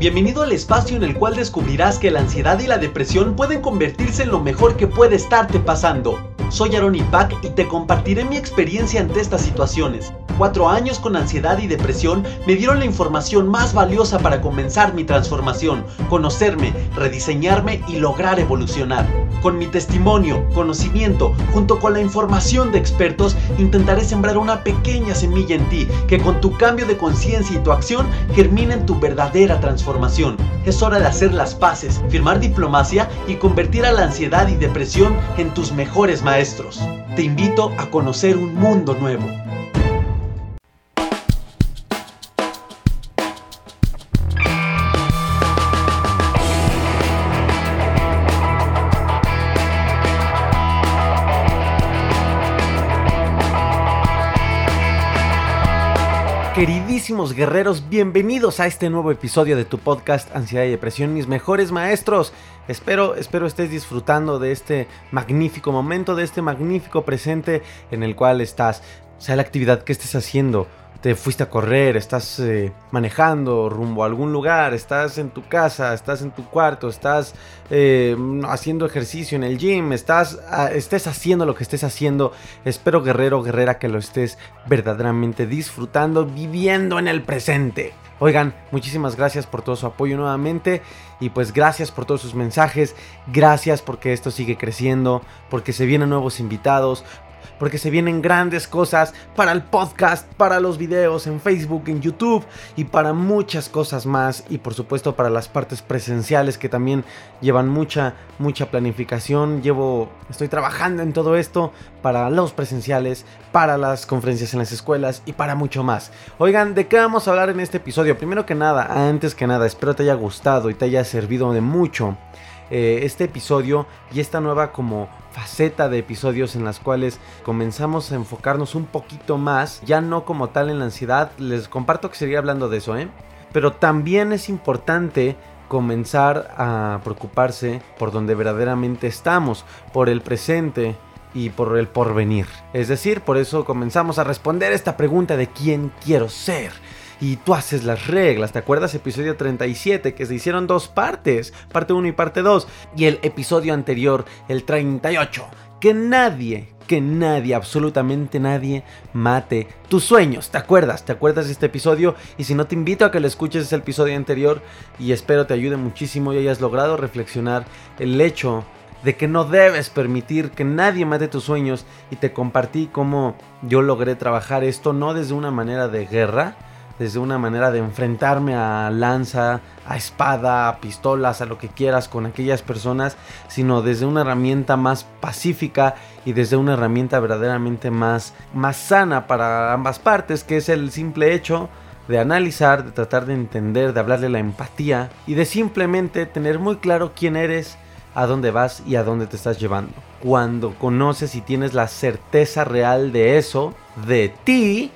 Bienvenido al espacio en el cual descubrirás que la ansiedad y la depresión pueden convertirse en lo mejor que puede estarte pasando. Soy Aaron Ipac y te compartiré mi experiencia ante estas situaciones. Cuatro años con ansiedad y depresión me dieron la información más valiosa para comenzar mi transformación, conocerme, rediseñarme y lograr evolucionar. Con mi testimonio, conocimiento, junto con la información de expertos, intentaré sembrar una pequeña semilla en ti que con tu cambio de conciencia y tu acción germine en tu verdadera transformación. Es hora de hacer las paces, firmar diplomacia y convertir a la ansiedad y depresión en tus mejores maestros. Te invito a conocer un mundo nuevo. Queridísimos guerreros, bienvenidos a este nuevo episodio de tu podcast Ansiedad y Depresión, mis mejores maestros. Espero, espero estés disfrutando de este magnífico momento, de este magnífico presente en el cual estás, sea la actividad que estés haciendo, te fuiste a correr, estás eh, manejando rumbo a algún lugar, estás en tu casa, estás en tu cuarto, estás eh, haciendo ejercicio en el gym, estás, ah, estés haciendo lo que estés haciendo. Espero guerrero, guerrera, que lo estés verdaderamente disfrutando, viviendo en el presente. Oigan, muchísimas gracias por todo su apoyo nuevamente y pues gracias por todos sus mensajes, gracias porque esto sigue creciendo, porque se vienen nuevos invitados, porque se vienen grandes cosas para el podcast, para los videos en Facebook, en YouTube y para muchas cosas más y por supuesto para las partes presenciales que también llevan mucha mucha planificación. Llevo estoy trabajando en todo esto para los presenciales, para las conferencias en las escuelas y para mucho más. Oigan, ¿de qué vamos a hablar en este episodio? Primero que nada, antes que nada, espero te haya gustado y te haya servido de mucho eh, este episodio y esta nueva como faceta de episodios en las cuales comenzamos a enfocarnos un poquito más, ya no como tal en la ansiedad, les comparto que sería hablando de eso, ¿eh? Pero también es importante comenzar a preocuparse por donde verdaderamente estamos, por el presente y por el porvenir. Es decir, por eso comenzamos a responder esta pregunta de quién quiero ser y tú haces las reglas. ¿Te acuerdas? Episodio 37, que se hicieron dos partes, parte 1 y parte 2. Y el episodio anterior, el 38, que nadie, que nadie, absolutamente nadie, mate tus sueños. ¿Te acuerdas? ¿Te acuerdas de este episodio? Y si no, te invito a que lo escuches ese episodio anterior y espero te ayude muchísimo y hayas logrado reflexionar el hecho de que no debes permitir que nadie mate tus sueños y te compartí cómo yo logré trabajar esto no desde una manera de guerra, desde una manera de enfrentarme a lanza, a espada, a pistolas, a lo que quieras con aquellas personas, sino desde una herramienta más pacífica y desde una herramienta verdaderamente más, más sana para ambas partes, que es el simple hecho de analizar, de tratar de entender, de hablarle la empatía y de simplemente tener muy claro quién eres, a dónde vas y a dónde te estás llevando. Cuando conoces y tienes la certeza real de eso, de ti,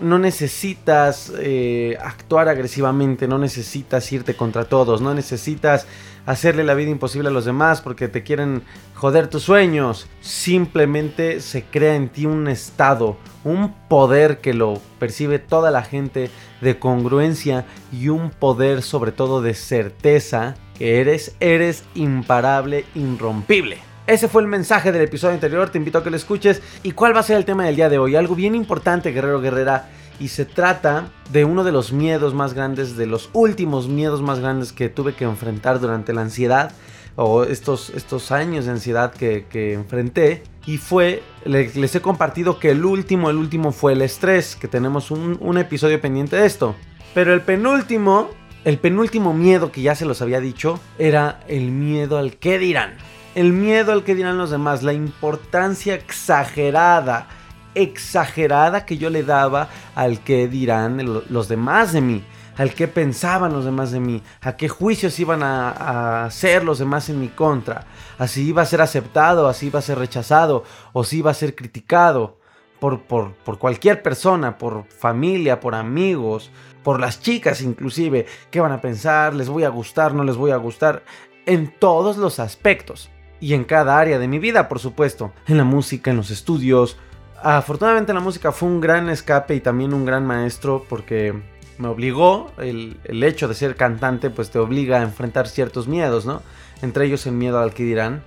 no necesitas eh, actuar agresivamente, no necesitas irte contra todos, no necesitas hacerle la vida imposible a los demás porque te quieren joder tus sueños. Simplemente se crea en ti un estado, un poder que lo percibe toda la gente de congruencia y un poder sobre todo de certeza que eres, eres imparable, irrompible. Ese fue el mensaje del episodio anterior, te invito a que lo escuches. ¿Y cuál va a ser el tema del día de hoy? Algo bien importante, guerrero guerrera. Y se trata de uno de los miedos más grandes, de los últimos miedos más grandes que tuve que enfrentar durante la ansiedad o estos, estos años de ansiedad que, enfrenté. Y fue, les, he compartido que el último, el último fue el estrés, que tenemos un, un episodio pendiente de esto. Pero el penúltimo, el penúltimo miedo que ya se los había dicho, era el miedo al qué dirán el miedo al que dirán los demás, la importancia exagerada, exagerada que yo le daba al que dirán los demás de mí, al que pensaban los demás de mí, a qué juicios iban a, hacer los demás en mi contra, así iba a ser aceptado, así iba a ser rechazado, o si iba a ser criticado. Por, por, por, cualquier persona, por familia, por amigos, por las chicas inclusive, qué van a pensar, les voy a gustar, no les voy a gustar, en todos los aspectos y en cada área de mi vida, por supuesto, en la música, en los estudios. Afortunadamente la música fue un gran escape y también un gran maestro porque me obligó, el, el, hecho de ser cantante pues te obliga a enfrentar ciertos miedos, ¿no? Entre ellos el miedo al que dirán.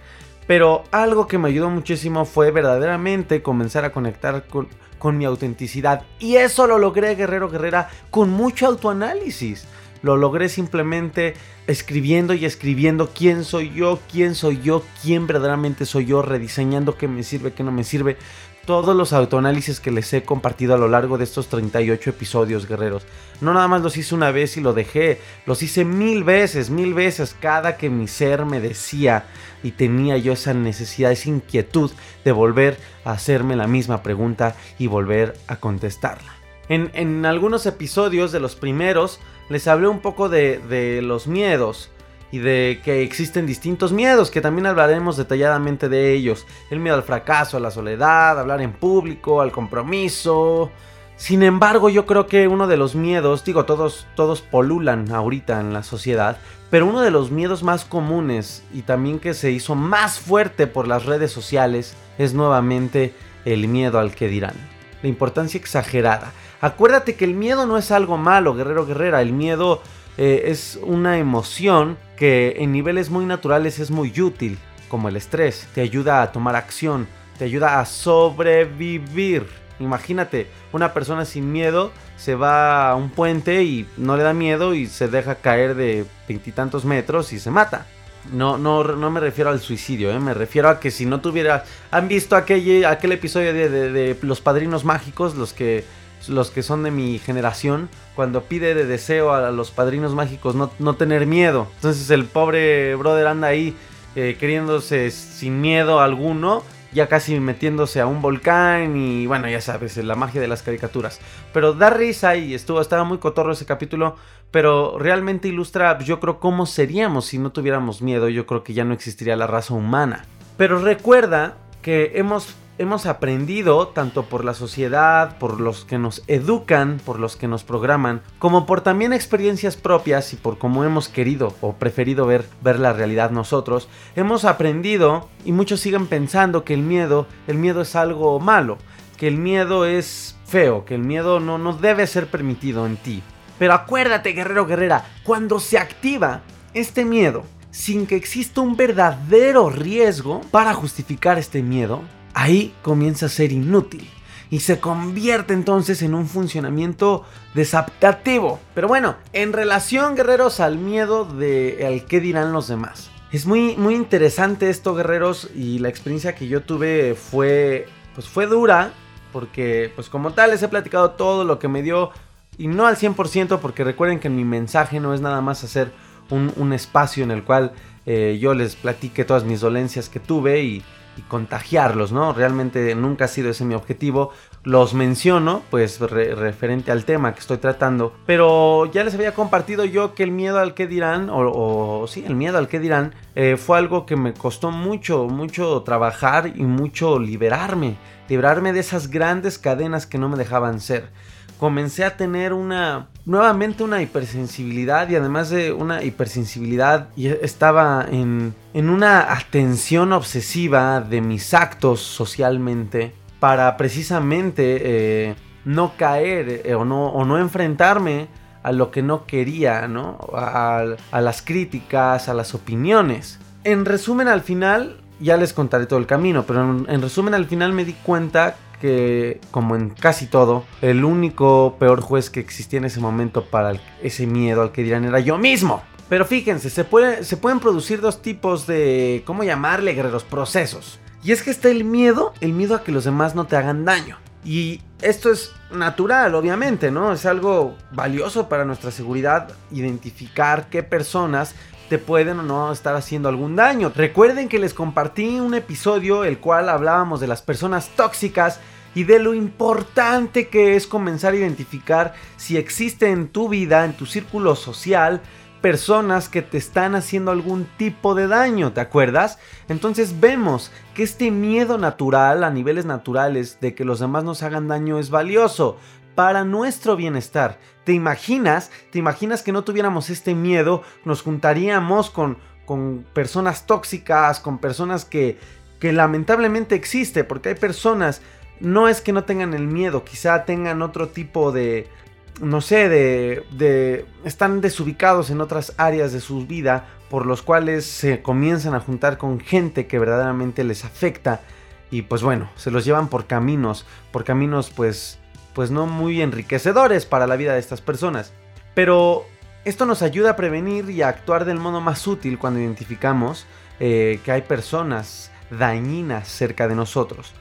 Pero algo que me ayudó muchísimo fue verdaderamente comenzar a conectar con, con mi autenticidad. Y eso lo logré, guerrero guerrera, con mucho autoanálisis. Lo logré simplemente escribiendo y escribiendo quién soy yo, quién soy yo, quién verdaderamente soy yo, rediseñando qué me sirve, qué no me sirve. Todos los autoanálisis que les he compartido a lo largo de estos 38 episodios, guerreros. No nada más los hice una vez y lo dejé, los hice mil veces, mil veces, cada que mi ser me decía y tenía yo esa necesidad, esa inquietud de volver a hacerme la misma pregunta y volver a contestarla. En, en algunos episodios de los primeros les hablé un poco de, los miedos y de que existen distintos miedos, que también hablaremos detalladamente de ellos. El miedo al fracaso, a la soledad, hablar en público, al compromiso. Sin embargo, yo creo que uno de los miedos, digo, todos, todos polulan ahorita en la sociedad, pero uno de los miedos más comunes y también que se hizo más fuerte por las redes sociales es nuevamente el miedo al que dirán. La importancia exagerada. Acuérdate que el miedo no es algo malo, guerrero guerrera. El miedo eh, es una emoción que en niveles muy naturales es muy útil, como el estrés. Te ayuda a tomar acción, te ayuda a sobrevivir. Imagínate, una persona sin miedo se va a un puente y no le da miedo y se deja caer de veintitantos metros y se mata. No, no, no me refiero al suicidio, ¿eh? me refiero a que si no tuviera... ¿Han visto aquel, aquel episodio de Los Padrinos Mágicos? Los que los que son de mi generación, cuando pide de deseo a los padrinos mágicos no, tener miedo. Entonces el pobre brother anda ahí eh, queriéndose sin miedo alguno, ya casi metiéndose a un volcán y bueno, ya sabes, la magia de las caricaturas. Pero da risa y estuvo, estaba muy cotorro ese capítulo, pero realmente ilustra, yo creo, cómo seríamos si no tuviéramos miedo. Yo creo que ya no existiría la raza humana. Pero recuerda que hemos hemos aprendido, tanto por la sociedad, por los que nos educan, por los que nos programan, como por también experiencias propias y por cómo hemos querido o preferido ver, la realidad nosotros, hemos aprendido y muchos siguen pensando que el miedo, el miedo es algo malo, que el miedo es feo, que el miedo no, no debe ser permitido en ti. Pero acuérdate, guerrero, guerrera, cuando se activa este miedo, sin que exista un verdadero riesgo para justificar este miedo, ahí comienza a ser inútil y se convierte entonces en un funcionamiento desadaptativo. Pero bueno, en relación, guerreros, al miedo de al qué dirán los demás. Es muy, muy interesante esto, guerreros, y la experiencia que yo tuve fue, pues fue dura, porque pues como tal les he platicado todo lo que me dio, y no al 100%, porque recuerden que mi mensaje no es nada más hacer un, espacio en el cual eh, yo les platique todas mis dolencias que tuve y contagiarlos, ¿no? Realmente nunca ha sido ese mi objetivo. Los menciono, pues referente al tema que estoy tratando, pero ya les había compartido yo que el miedo al que dirán, o, sí, el miedo al que dirán, eh, fue algo que me costó mucho, mucho trabajar y mucho liberarme, liberarme de esas grandes cadenas que no me dejaban ser comencé a tener una nuevamente una hipersensibilidad y además de una hipersensibilidad estaba en, en una atención obsesiva de mis actos socialmente para precisamente eh, no caer eh, o, no, o no enfrentarme a lo que no quería, ¿no? A, a, las críticas, a las opiniones. En resumen, al final, ya les contaré todo el camino, pero en, en resumen, al final me di cuenta que, como en casi todo, el único peor juez que existía en ese momento para ese miedo al que dirán era yo mismo. Pero fíjense, se, puede, se pueden producir dos tipos de, ¿cómo llamarle, guerreros? Procesos. Y es que está el miedo, el miedo a que los demás no te hagan daño. Y esto es natural, obviamente, ¿no? Es algo valioso para nuestra seguridad identificar qué personas te pueden o no estar haciendo algún daño. Recuerden que les compartí un episodio el cual hablábamos de las personas tóxicas y de lo importante que es comenzar a identificar si existe en tu vida, en tu círculo social, personas que te están haciendo algún tipo de daño, ¿te acuerdas? Entonces vemos que este miedo natural a niveles naturales de que los demás nos hagan daño es valioso para nuestro bienestar. ¿Te imaginas? ¿Te imaginas que no tuviéramos este miedo? Nos juntaríamos con, con personas tóxicas, con personas que, que lamentablemente existe, porque hay personas, no es que no tengan el miedo, quizá tengan otro tipo de, no sé, de, de, están desubicados en otras áreas de su vida, por los cuales se comienzan a juntar con gente que verdaderamente les afecta y pues bueno, se los llevan por caminos, por caminos pues pues no muy enriquecedores para la vida de estas personas. Pero esto nos ayuda a prevenir y a actuar del modo más útil cuando identificamos eh, que hay personas dañinas cerca de nosotros.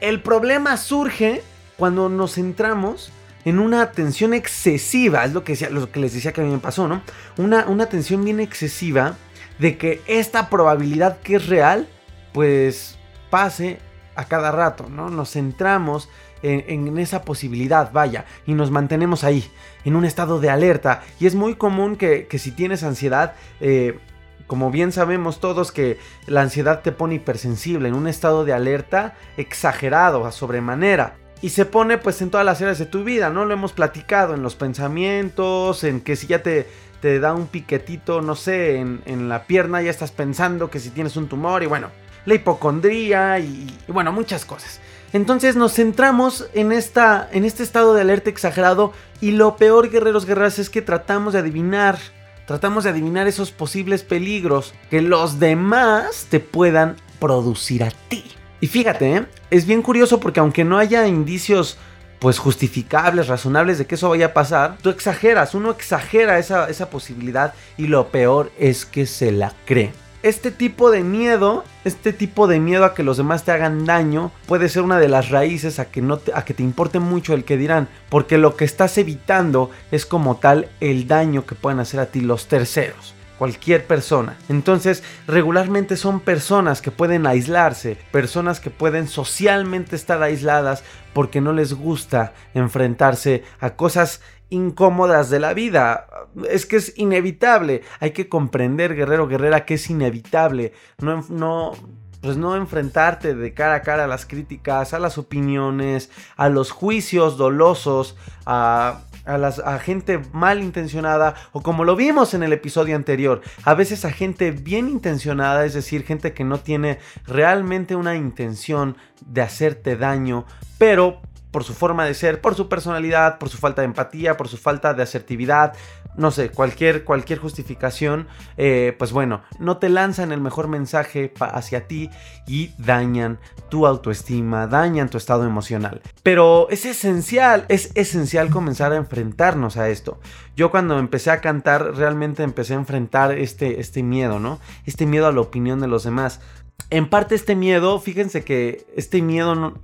El problema surge cuando nos centramos en una atención excesiva, es lo que, lo que les decía que a mí me pasó, ¿no? Una, una atención bien excesiva de que esta probabilidad que es real, pues pase a cada rato, ¿no? Nos centramos en, esa posibilidad, vaya, y nos mantenemos ahí, en un estado de alerta. Y es muy común que, si tienes ansiedad, eh, como bien sabemos todos que la ansiedad te pone hipersensible, en un estado de alerta exagerado, a sobremanera. Y se pone pues en todas las áreas de tu vida, ¿no? Lo hemos platicado en los pensamientos, en que si ya te, te da un piquetito, no sé, en, en la pierna ya estás pensando que si tienes un tumor y bueno, la hipocondría y, bueno, muchas cosas. Entonces nos centramos en, esta, en este estado de alerta exagerado y lo peor, guerreros, guerreras, es que tratamos de adivinar, tratamos de adivinar esos posibles peligros que los demás te puedan producir a ti. Y fíjate, ¿eh? es bien curioso porque aunque no haya indicios pues justificables, razonables de que eso vaya a pasar, tú exageras, uno exagera esa, esa posibilidad y lo peor es que se la cree este tipo de miedo, este tipo de miedo a que los demás te hagan daño, puede ser una de las raíces a que, no te, a que te importe mucho el que dirán, porque lo que estás evitando es como tal el daño que pueden hacer a ti los terceros cualquier persona. Entonces, regularmente son personas que pueden aislarse, personas que pueden socialmente estar aisladas porque no les gusta enfrentarse a cosas incómodas de la vida. Es que es inevitable. Hay que comprender, guerrero, guerrera, que es inevitable. No, no, pues no enfrentarte de cara a cara a las críticas, a las opiniones, a los juicios dolosos, a, las, a gente malintencionada o como lo vimos en el episodio anterior, a veces a gente bien intencionada, es decir, gente que no tiene realmente una intención de hacerte daño, pero por su forma de ser, por su personalidad, por su falta de empatía, por su falta de asertividad, no sé, cualquier, cualquier justificación, eh, pues bueno, no te lanzan el mejor mensaje hacia ti y dañan tu autoestima, dañan tu estado emocional. Pero es esencial, es esencial comenzar a enfrentarnos a esto. Yo cuando empecé a cantar realmente empecé a enfrentar este, este miedo, ¿no? Este miedo a la opinión de los demás en parte este miedo, fíjense que este miedo,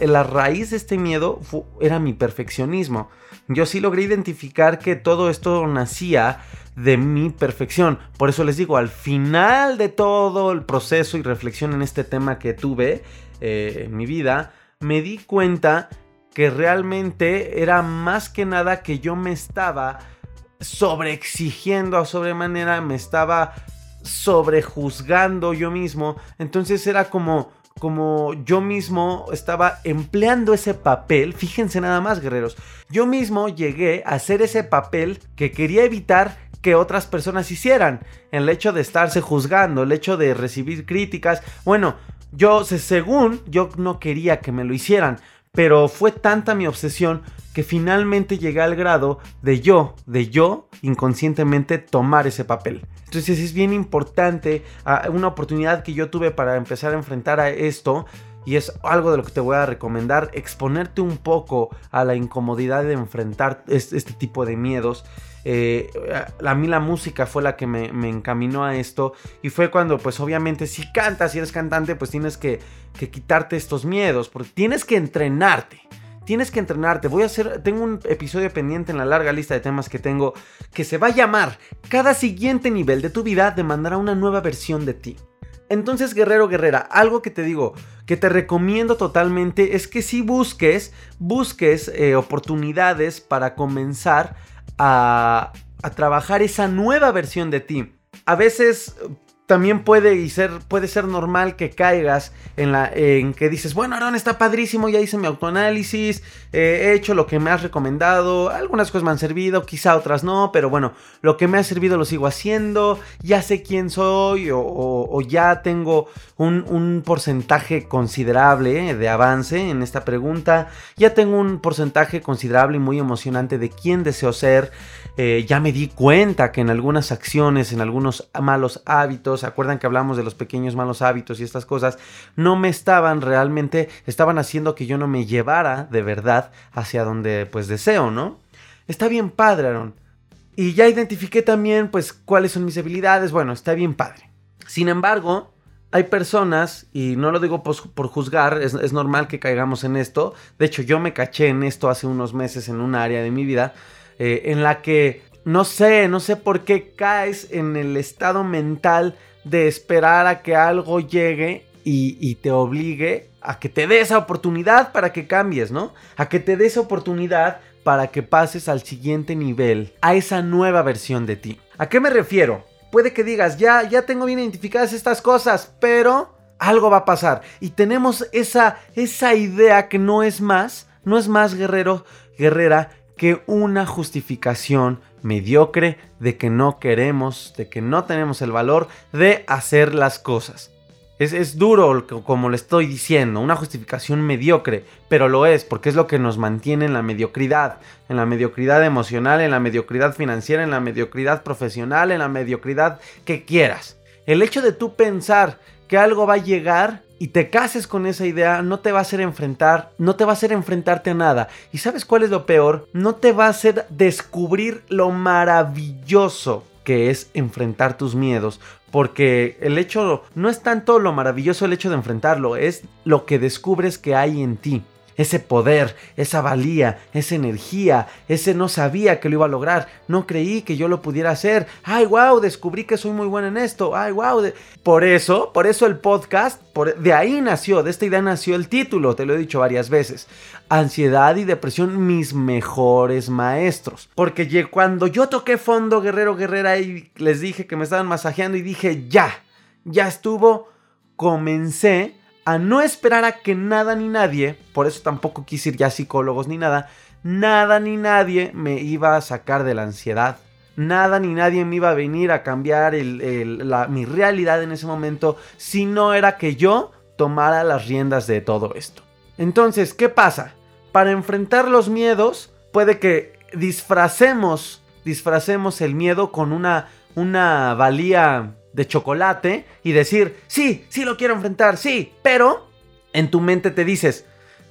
la raíz de este miedo era mi perfeccionismo. Yo sí logré identificar que todo esto nacía de mi perfección. Por eso les digo, al final de todo el proceso y reflexión en este tema que tuve eh, en mi vida, me di cuenta que realmente era más que nada que yo me estaba sobreexigiendo a sobremanera, me estaba sobrejuzgando yo mismo. Entonces era como, como yo mismo estaba empleando ese papel. Fíjense nada más, guerreros. Yo mismo llegué a hacer ese papel que quería evitar que otras personas hicieran. El hecho de estarse juzgando, el hecho de recibir críticas. Bueno, yo, según, yo no quería que me lo hicieran. Pero fue tanta mi obsesión que finalmente llegué al grado de yo, de yo, inconscientemente tomar ese papel. Entonces es bien importante, ah, una oportunidad que yo tuve para empezar a enfrentar a esto, y es algo de lo que te voy a recomendar, exponerte un poco a la incomodidad de enfrentar este, tipo de miedos. Eh, a mí la música fue la que me, encaminó a esto y fue cuando pues obviamente si cantas, si eres cantante pues tienes que, que quitarte estos miedos, porque tienes que entrenarte. Tienes que entrenarte. Voy a hacer. Tengo un episodio pendiente en la larga lista de temas que tengo. Que se va a llamar. Cada siguiente nivel de tu vida demandará una nueva versión de ti. Entonces, guerrero, guerrera, algo que te digo, que te recomiendo totalmente es que si busques, busques eh, oportunidades para comenzar a, a trabajar esa nueva versión de ti. A veces también puede, ser, puede ser normal que caigas en, la, en que dices, bueno, Aaron está padrísimo, ya hice mi autoanálisis, eh, he hecho lo que me has recomendado, algunas cosas me han servido, quizá otras no, pero bueno, lo que me ha servido lo sigo haciendo, ya sé quién soy o, ya tengo un, un, porcentaje considerable de avance en esta pregunta, ya tengo un porcentaje considerable y muy emocionante de quién deseo ser, eh, ya me di cuenta que en algunas acciones, en algunos malos hábitos, ¿se acuerdan que hablamos de los pequeños malos hábitos y estas cosas? No me estaban realmente, estaban haciendo que yo no me llevara de verdad hacia donde pues deseo, ¿no? Está bien padre, Aaron. Y ya identifiqué también pues cuáles son mis habilidades, bueno, está bien padre. Sin embargo, hay personas, y no lo digo por, juzgar, es, normal que caigamos en esto. De hecho, yo me caché en esto hace unos meses en un área de mi vida eh, en la que no sé, no sé por qué caes en el estado mental de esperar a que algo llegue y, te obligue a que te dé esa oportunidad para que cambies, ¿no? A que te dé esa oportunidad para que pases al siguiente nivel, a esa nueva versión de ti. ¿A qué me refiero? Puede que digas, ya, ya tengo bien identificadas estas cosas, pero algo va a pasar. Y tenemos esa, esa idea que no es más, no es más guerrero, guerrera, que una justificación mediocre de que no queremos, de que no tenemos el valor de hacer las cosas. Es, duro, como le estoy diciendo, una justificación mediocre, pero lo es porque es lo que nos mantiene en la mediocridad, en la mediocridad emocional, en la mediocridad financiera, en la mediocridad profesional, en la mediocridad que quieras. El hecho de tú pensar que algo va a llegar y te cases con esa idea, no te va a hacer enfrentar, no te va a hacer enfrentarte a nada. ¿Y sabes cuál es lo peor? No te va a hacer descubrir lo maravilloso que es enfrentar tus miedos, porque el hecho no es tanto lo maravilloso el hecho de enfrentarlo, es lo que descubres que hay en ti ese poder, esa valía, esa energía, ese no sabía que lo iba a lograr, no creí que yo lo pudiera hacer, ay wow, descubrí que soy muy bueno en esto, ay wow, por eso, por eso el podcast, de ahí nació, de esta idea nació el título, te lo he dicho varias veces, ansiedad y depresión, mis mejores maestros, porque cuando yo toqué fondo, guerrero, guerrera, y les dije que me estaban masajeando y dije, ya, ya estuvo, comencé, a no esperar a que nada ni nadie, por eso tampoco quise ir ya psicólogos ni nada, nada ni nadie me iba a sacar de la ansiedad. Nada ni nadie me iba a venir a cambiar mi realidad en ese momento si no era que yo tomara las riendas de todo esto. Entonces, ¿qué pasa? Para enfrentar los miedos, puede que disfracemos, disfracemos el miedo con una, una valía de chocolate y decir, sí, sí lo quiero enfrentar, sí, pero en tu mente te dices,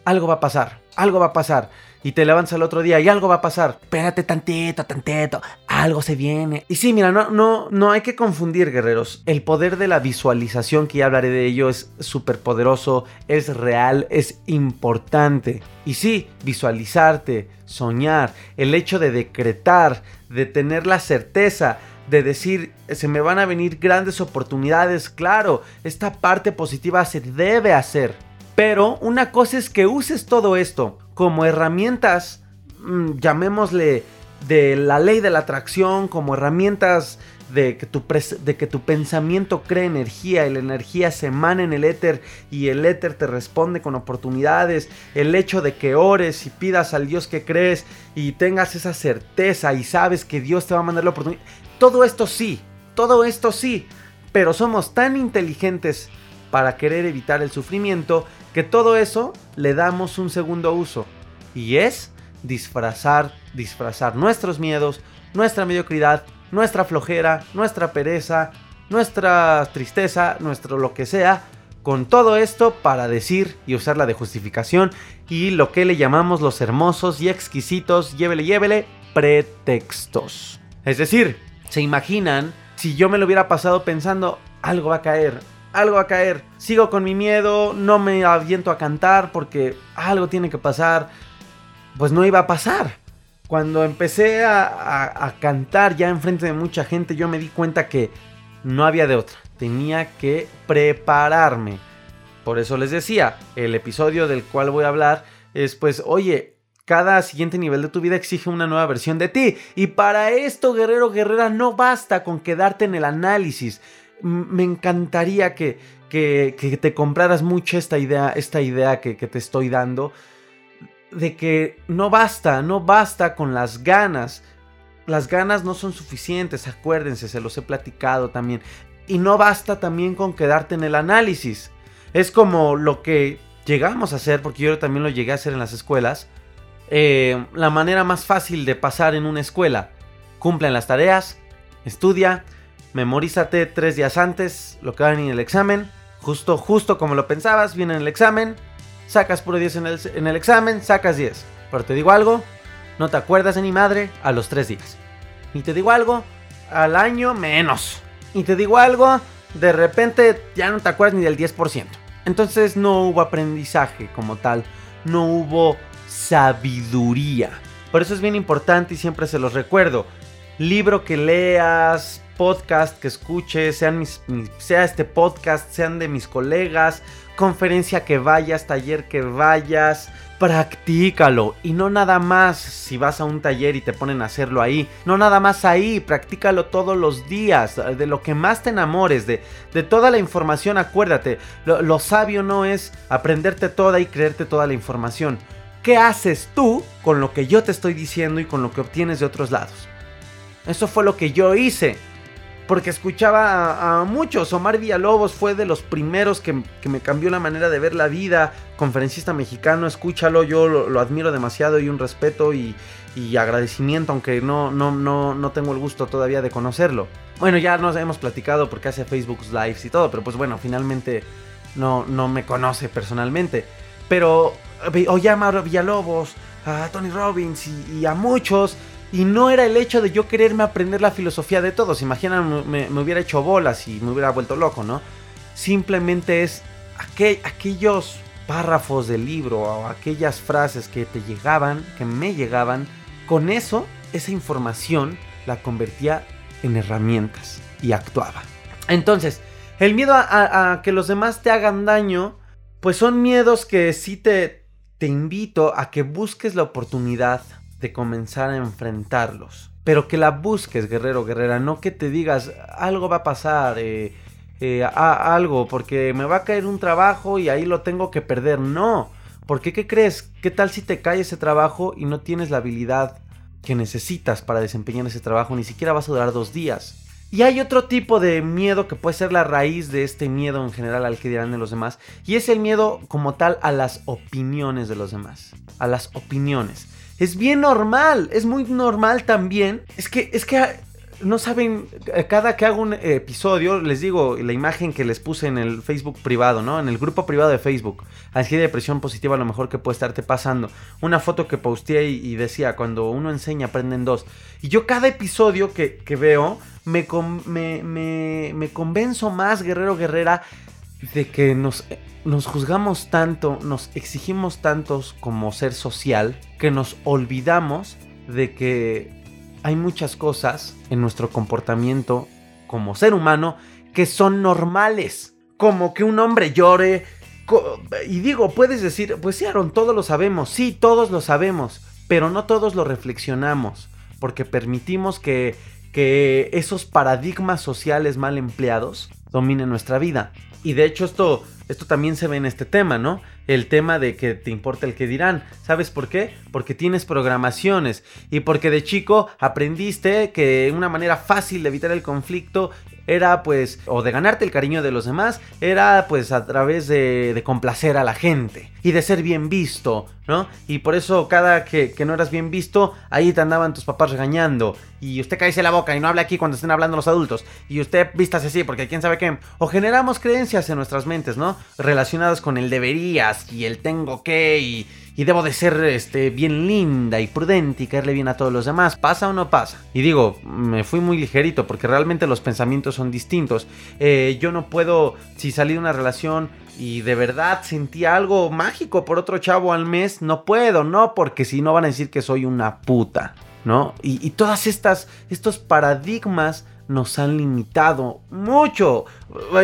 algo va a pasar, algo va a pasar. Y te levantas al otro día y algo va a pasar. Espérate tantito, tantito, algo se viene. Y sí, mira, no, no, no hay que confundir, guerreros. El poder de la visualización, que ya hablaré de ello, es súper poderoso, es real, es importante. Y sí, visualizarte, soñar, el hecho de decretar, de tener la certeza de decir, se me van a venir grandes oportunidades, claro, esta parte positiva se debe hacer. Pero una cosa es que uses todo esto como herramientas, mm, llamémosle de la ley de la atracción, como herramientas de que, tu de que tu pensamiento cree energía y la energía se emana en el éter y el éter te responde con oportunidades, el hecho de que ores y pidas al Dios que crees y tengas esa certeza y sabes que Dios te va a mandar la oportunidad, todo esto sí, todo esto sí, pero somos tan inteligentes para querer evitar el sufrimiento que todo eso le damos un segundo uso y es disfrazar, disfrazar nuestros miedos, nuestra mediocridad, nuestra flojera, nuestra pereza, nuestra tristeza, nuestro lo que sea, con todo esto para decir y usarla de justificación y lo que le llamamos los hermosos y exquisitos, llévele, llévele, pretextos. Es decir, ¿Se imaginan si yo me lo hubiera pasado pensando, algo va a caer, algo va a caer, sigo con mi miedo, no me aviento a cantar porque algo tiene que pasar? Pues no iba a pasar. Cuando empecé a, cantar ya enfrente de mucha gente, yo me di cuenta que no había de otra. Tenía que prepararme. Por eso les decía, el episodio del cual voy a hablar es pues, oye, cada siguiente nivel de tu vida exige una nueva versión de ti. Y para esto, guerrero, guerrera, no basta con quedarte en el análisis. me encantaría que, que, te compraras mucho esta idea, esta idea que, que te estoy dando, de que no basta, no basta con las ganas. Las ganas no son suficientes, acuérdense, se los he platicado también. Y no basta también con quedarte en el análisis. Es como lo que llegamos a hacer, porque yo también lo llegué a hacer en las escuelas. Eh, la manera más fácil de pasar en una escuela. Cumplen las tareas, estudia, memorízate tres días antes lo que va en el examen. Justo, justo como lo pensabas, viene en el examen. Sacas puro 10 en el, en el examen, sacas 10. Pero te digo algo, no te acuerdas de ni madre a los tres días. Y te digo algo, al año menos. Y te digo algo, de repente ya no te acuerdas ni del 10%. Entonces no hubo aprendizaje como tal, no hubo sabiduría. Por eso es bien importante y siempre se los recuerdo. Libro que leas, podcast que escuches, sean sea este podcast, sean de mis colegas, conferencia que vayas, taller que vayas, practícalo. Y no nada más si vas a un taller y te ponen a hacerlo ahí. No nada más ahí, practícalo todos los días. De lo que más te enamores, de, de toda la información, acuérdate. Lo sabio no es aprenderte toda y creerte toda la información. ¿Qué haces tú con lo que yo te estoy diciendo y con lo que obtienes de otros lados? Eso fue lo que yo hice porque escuchaba a, muchos. Omar Villalobos fue de los primeros que, me cambió la manera de ver la vida. Conferencista mexicano, escúchalo, yo lo, admiro demasiado y un respeto y, agradecimiento, aunque no, no, no, no tengo el gusto todavía de conocerlo. Bueno, ya nos hemos platicado porque hace Facebook Lives y todo, pero pues bueno, finalmente no, no me conoce personalmente. Pero oye a Omar Villalobos, a Tony Robbins y a muchos y no era el hecho de yo quererme aprender la filosofía de todos. Imagina, me, hubiera hecho bolas y me hubiera vuelto loco, ¿no? Simplemente es aquellos párrafos del libro o aquellas frases que te llegaban, que me llegaban. Con eso, esa información la convertía en herramientas y actuaba. Entonces, el miedo a, a que los demás te hagan daño, pues son miedos que sí te, te invito a que busques la oportunidad de comenzar a enfrentarlos. Pero que la busques, guerrero, guerrera, no que te digas, algo va a pasar, eh, eh, algo, porque me va a caer un trabajo y ahí lo tengo que perder. No, porque ¿qué crees? ¿Qué tal si te cae ese trabajo y no tienes la habilidad que necesitas para desempeñar ese trabajo? Ni siquiera vas a durar dos días. Y hay otro tipo de miedo que puede ser la raíz de este miedo en general al que dirán de los demás. Y es el miedo como tal a las opiniones de los demás. A las opiniones. Es bien normal, es muy normal también. Es que, es que no saben, eh, cada que hago un episodio, les digo la imagen que les puse en el Facebook privado, ¿no? En el grupo privado de Facebook. Así de depresión positiva, a lo mejor que puede estarte pasando. Una foto que posteé y, decía, cuando uno enseña, aprenden dos. Y yo cada episodio que, veo, me, me, me, convenzo más, guerrero, guerrera, de que nos nos juzgamos tanto, nos exigimos tantos como ser social, que nos olvidamos de que hay muchas cosas en nuestro comportamiento como ser humano que son normales. Como que un hombre llore. Y digo, puedes decir, pues sí, Aaron, todos lo sabemos. Sí, todos lo sabemos. Pero no todos lo reflexionamos. Porque permitimos que, que esos paradigmas sociales mal empleados dominen nuestra vida. Y de hecho esto esto también se ve en este tema, ¿no? El tema de que te importa el que dirán. ¿Sabes por qué? Porque tienes programaciones y porque de chico aprendiste que una manera fácil de evitar el conflicto era pues, o de ganarte el cariño de los demás, era pues a través de, de complacer a la gente y de ser bien visto, ¿no? Y por eso cada que, que, no eras bien visto, ahí te andaban tus papás regañando. Y usted cállese la boca y no hable aquí cuando estén hablando los adultos. Y usted vístase así porque quién sabe qué. O generamos creencias en nuestras mentes, ¿no? Relacionadas con el deberías y el tengo que y y debo de ser este, bien linda y prudente y caerle bien a todos los demás. ¿Pasa o no pasa? Y digo, me fui muy ligerito porque realmente los pensamientos son distintos. Eh, yo no puedo, si salí de una relación y de verdad sentí algo mágico por otro chavo al mes, no puedo, no, porque si no van a decir que soy una puta, ¿no? Y, y todas estas, estos paradigmas nos han limitado mucho.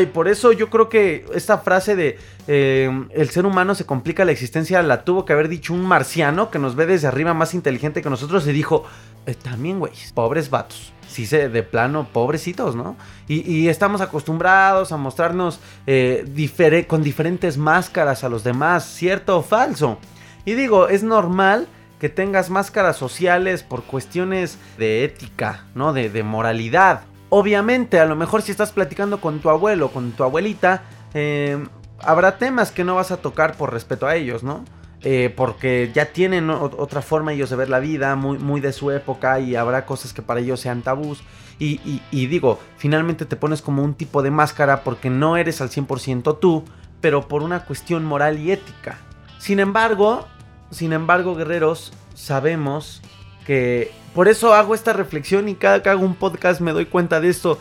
Y por eso yo creo que esta frase de eh, el ser humano se complica la existencia la tuvo que haber dicho un marciano que nos ve desde arriba más inteligente que nosotros y dijo, eh, también güey, pobres vatos. Sí, se, de plano, pobrecitos, ¿no? Y, estamos acostumbrados a mostrarnos eh, con diferentes máscaras a los demás, ¿cierto o falso? Y digo, es normal que tengas máscaras sociales por cuestiones de ética, ¿no? De, de moralidad. Obviamente, a lo mejor si estás platicando con tu abuelo, con tu abuelita, em, habrá temas que no vas a tocar por respeto a ellos, ¿no? Eh, porque ya tienen otra forma ellos de ver la vida, muy, muy de su época, y habrá cosas que para ellos sean tabús. Y, y digo, finalmente te pones como un tipo de máscara porque no eres al 100% tú, pero por una cuestión moral y ética. Sin embargo, sin embargo, guerreros, sabemos que por eso hago esta reflexión y cada que hago un podcast me doy cuenta de esto.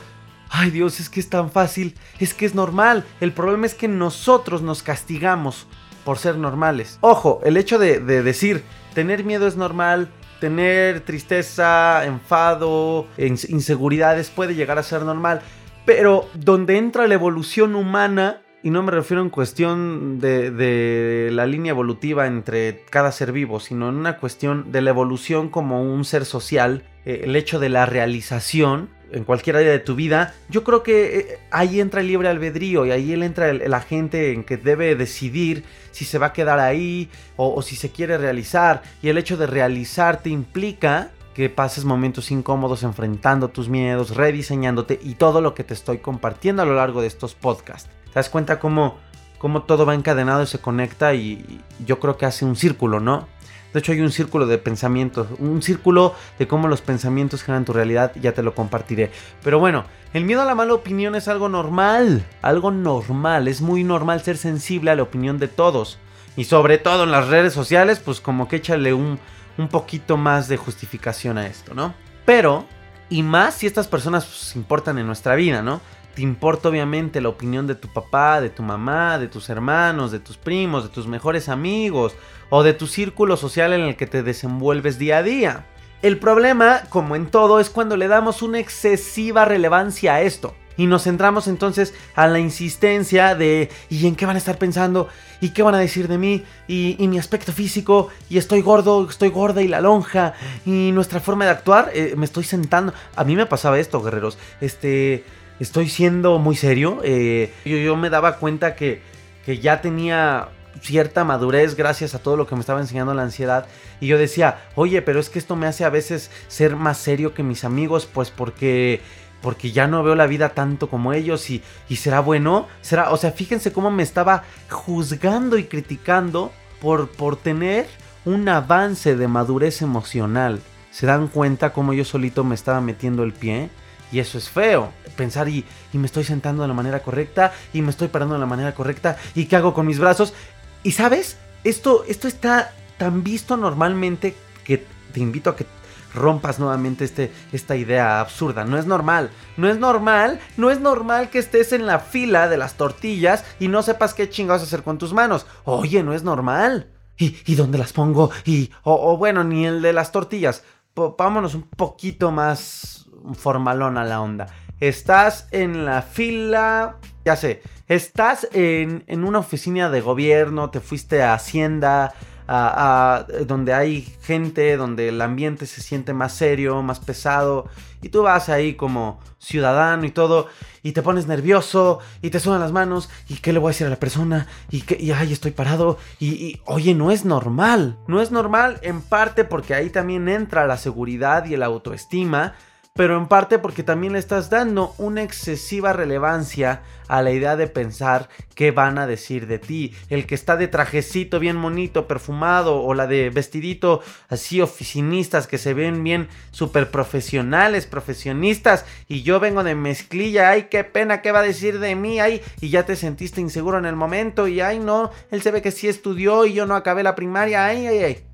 Ay Dios, es que es tan fácil, es que es normal. El problema es que nosotros nos castigamos por ser normales. Ojo, el hecho de, decir tener miedo es normal, tener tristeza, enfado, inseguridades puede llegar a ser normal. Pero donde entra la evolución humana y no me refiero en cuestión de, la línea evolutiva entre cada ser vivo, sino en una cuestión de la evolución como un ser social, eh, el hecho de la realización en cualquier área de tu vida, yo creo que eh, ahí entra el libre albedrío y ahí entra la gente en que debe decidir si se va a quedar ahí o, o si se quiere realizar. Y el hecho de realizarte implica que pases momentos incómodos enfrentando tus miedos, rediseñándote y todo lo que te estoy compartiendo a lo largo de estos podcasts. ¿Te das cuenta cómo, cómo todo va encadenado y se conecta? Y, yo creo que hace un círculo, ¿no? De hecho hay un círculo de pensamientos, un círculo de cómo los pensamientos generan tu realidad, ya te lo compartiré. Pero bueno, el miedo a la mala opinión es algo normal, algo normal, es muy normal ser sensible a la opinión de todos. Y sobre todo en las redes sociales, pues como que échale un, un poquito más de justificación a esto, ¿no? Pero, y más si estas personas pues, importan en nuestra vida, ¿no? Te importa obviamente la opinión de tu papá, de tu mamá, de tus hermanos, de tus primos, de tus mejores amigos o de tu círculo social en el que te desenvuelves día a día. El problema, como en todo, es cuando le damos una excesiva relevancia a esto. Y nos centramos entonces a la insistencia de ¿y en qué van a estar pensando? ¿Y qué van a decir de mí? ¿Y, mi aspecto físico? ¿Y estoy gordo? ¿Estoy gorda? ¿Y la lonja? ¿Y nuestra forma de actuar? Eh, me estoy sentando. A mí me pasaba esto, guerreros. Este estoy siendo muy serio. Eh, yo, me daba cuenta que, que ya tenía cierta madurez gracias a todo lo que me estaba enseñando la ansiedad. Y yo decía, oye, pero es que esto me hace a veces ser más serio que mis amigos, pues porque porque ya no veo la vida tanto como ellos y, y, será bueno, será, o sea, fíjense cómo me estaba juzgando y criticando por, por tener un avance de madurez emocional. ¿Se dan cuenta cómo yo solito me estaba metiendo el pie? Y eso es feo. Pensar y, me estoy sentando de la manera correcta y me estoy parando de la manera correcta y qué hago con mis brazos. Y sabes, esto, esto está tan visto normalmente que te invito a que rompas nuevamente este, esta idea absurda. No es normal. No es normal. No es normal que estés en la fila de las tortillas y no sepas qué chingados hacer con tus manos. Oye, no es normal. ¿Y, y dónde las pongo? Y, o, bueno, ni el de las tortillas. vámonos un poquito más formalón a la onda. Estás en la fila, ya sé, estás en, en una oficina de gobierno, te fuiste a Hacienda, a, donde hay gente, donde el ambiente se siente más serio, más pesado, y tú vas ahí como ciudadano y todo, y te pones nervioso, y te sudan las manos, y qué le voy a decir a la persona, y que, y ay, estoy parado, y, y oye, no es normal, no es normal en parte porque ahí también entra la seguridad y el autoestima, pero en parte porque también le estás dando una excesiva relevancia a la idea de pensar qué van a decir de ti. El que está de trajecito bien bonito, perfumado, o la de vestidito así oficinistas que se ven bien súper profesionales, profesionistas, y yo vengo de mezclilla, ay, qué pena, qué va a decir de mí, ay, y ya te sentiste inseguro en el momento, y ay, no, él se ve que sí estudió y yo no acabé la primaria, ay, ay, ay.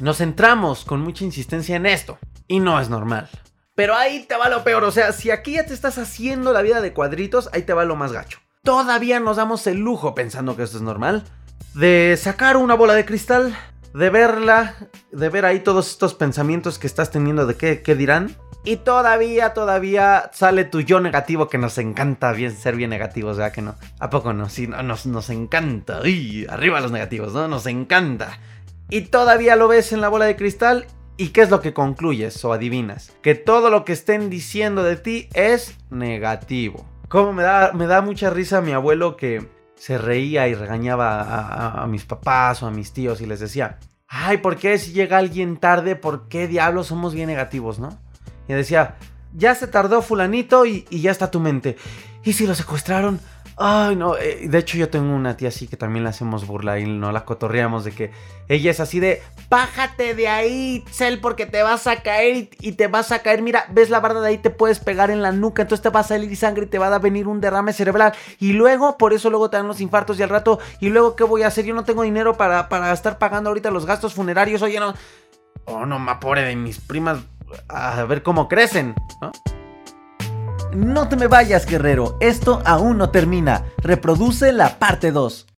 Nos centramos con mucha insistencia en esto, y no es normal. Pero ahí te va lo peor. O sea, si aquí ya te estás haciendo la vida de cuadritos, ahí te va lo más gacho. Todavía nos damos el lujo, pensando que esto es normal, de sacar una bola de cristal, de verla, de ver ahí todos estos pensamientos que estás teniendo de qué, qué dirán, Y todavía, todavía sale tu yo negativo que nos encanta bien ser bien negativos, ¿verdad que no? ¿A poco no? Sí, nos, nos encanta. ¡Uy! Arriba los negativos, ¿no? Nos encanta. Y todavía lo ves en la bola de cristal. ¿Y qué es lo que concluyes o adivinas? Que todo lo que estén diciendo de ti es negativo. Como me da, me da mucha risa mi abuelo que se reía y regañaba a, mis papás o a mis tíos y les decía, ay, ¿por qué si llega alguien tarde, por qué diablos somos bien negativos, no? Y decía, ya se tardó fulanito y, ya está tu mente. ¿Y si lo secuestraron? Ay, no. Eh, de hecho, yo tengo una tía así que también le hacemos burla y no la cotorreamos de que ella es así de, bájate de ahí, Cel, porque te vas a caer y, te vas a caer. Mira, ves la barda de ahí, te puedes pegar en la nuca, entonces te va a salir sangre y te va a venir un derrame cerebral. Y luego, por eso luego te dan los infartos y al rato, y luego, ¿qué voy a hacer? Yo no tengo dinero para, para estar pagando ahorita los gastos funerarios. Oye, no. Oh, no, ma pobre de mis primas a ver cómo crecen, ¿no? No te me vayas, guerrero. Esto aún no termina. Reproduce la parte 2.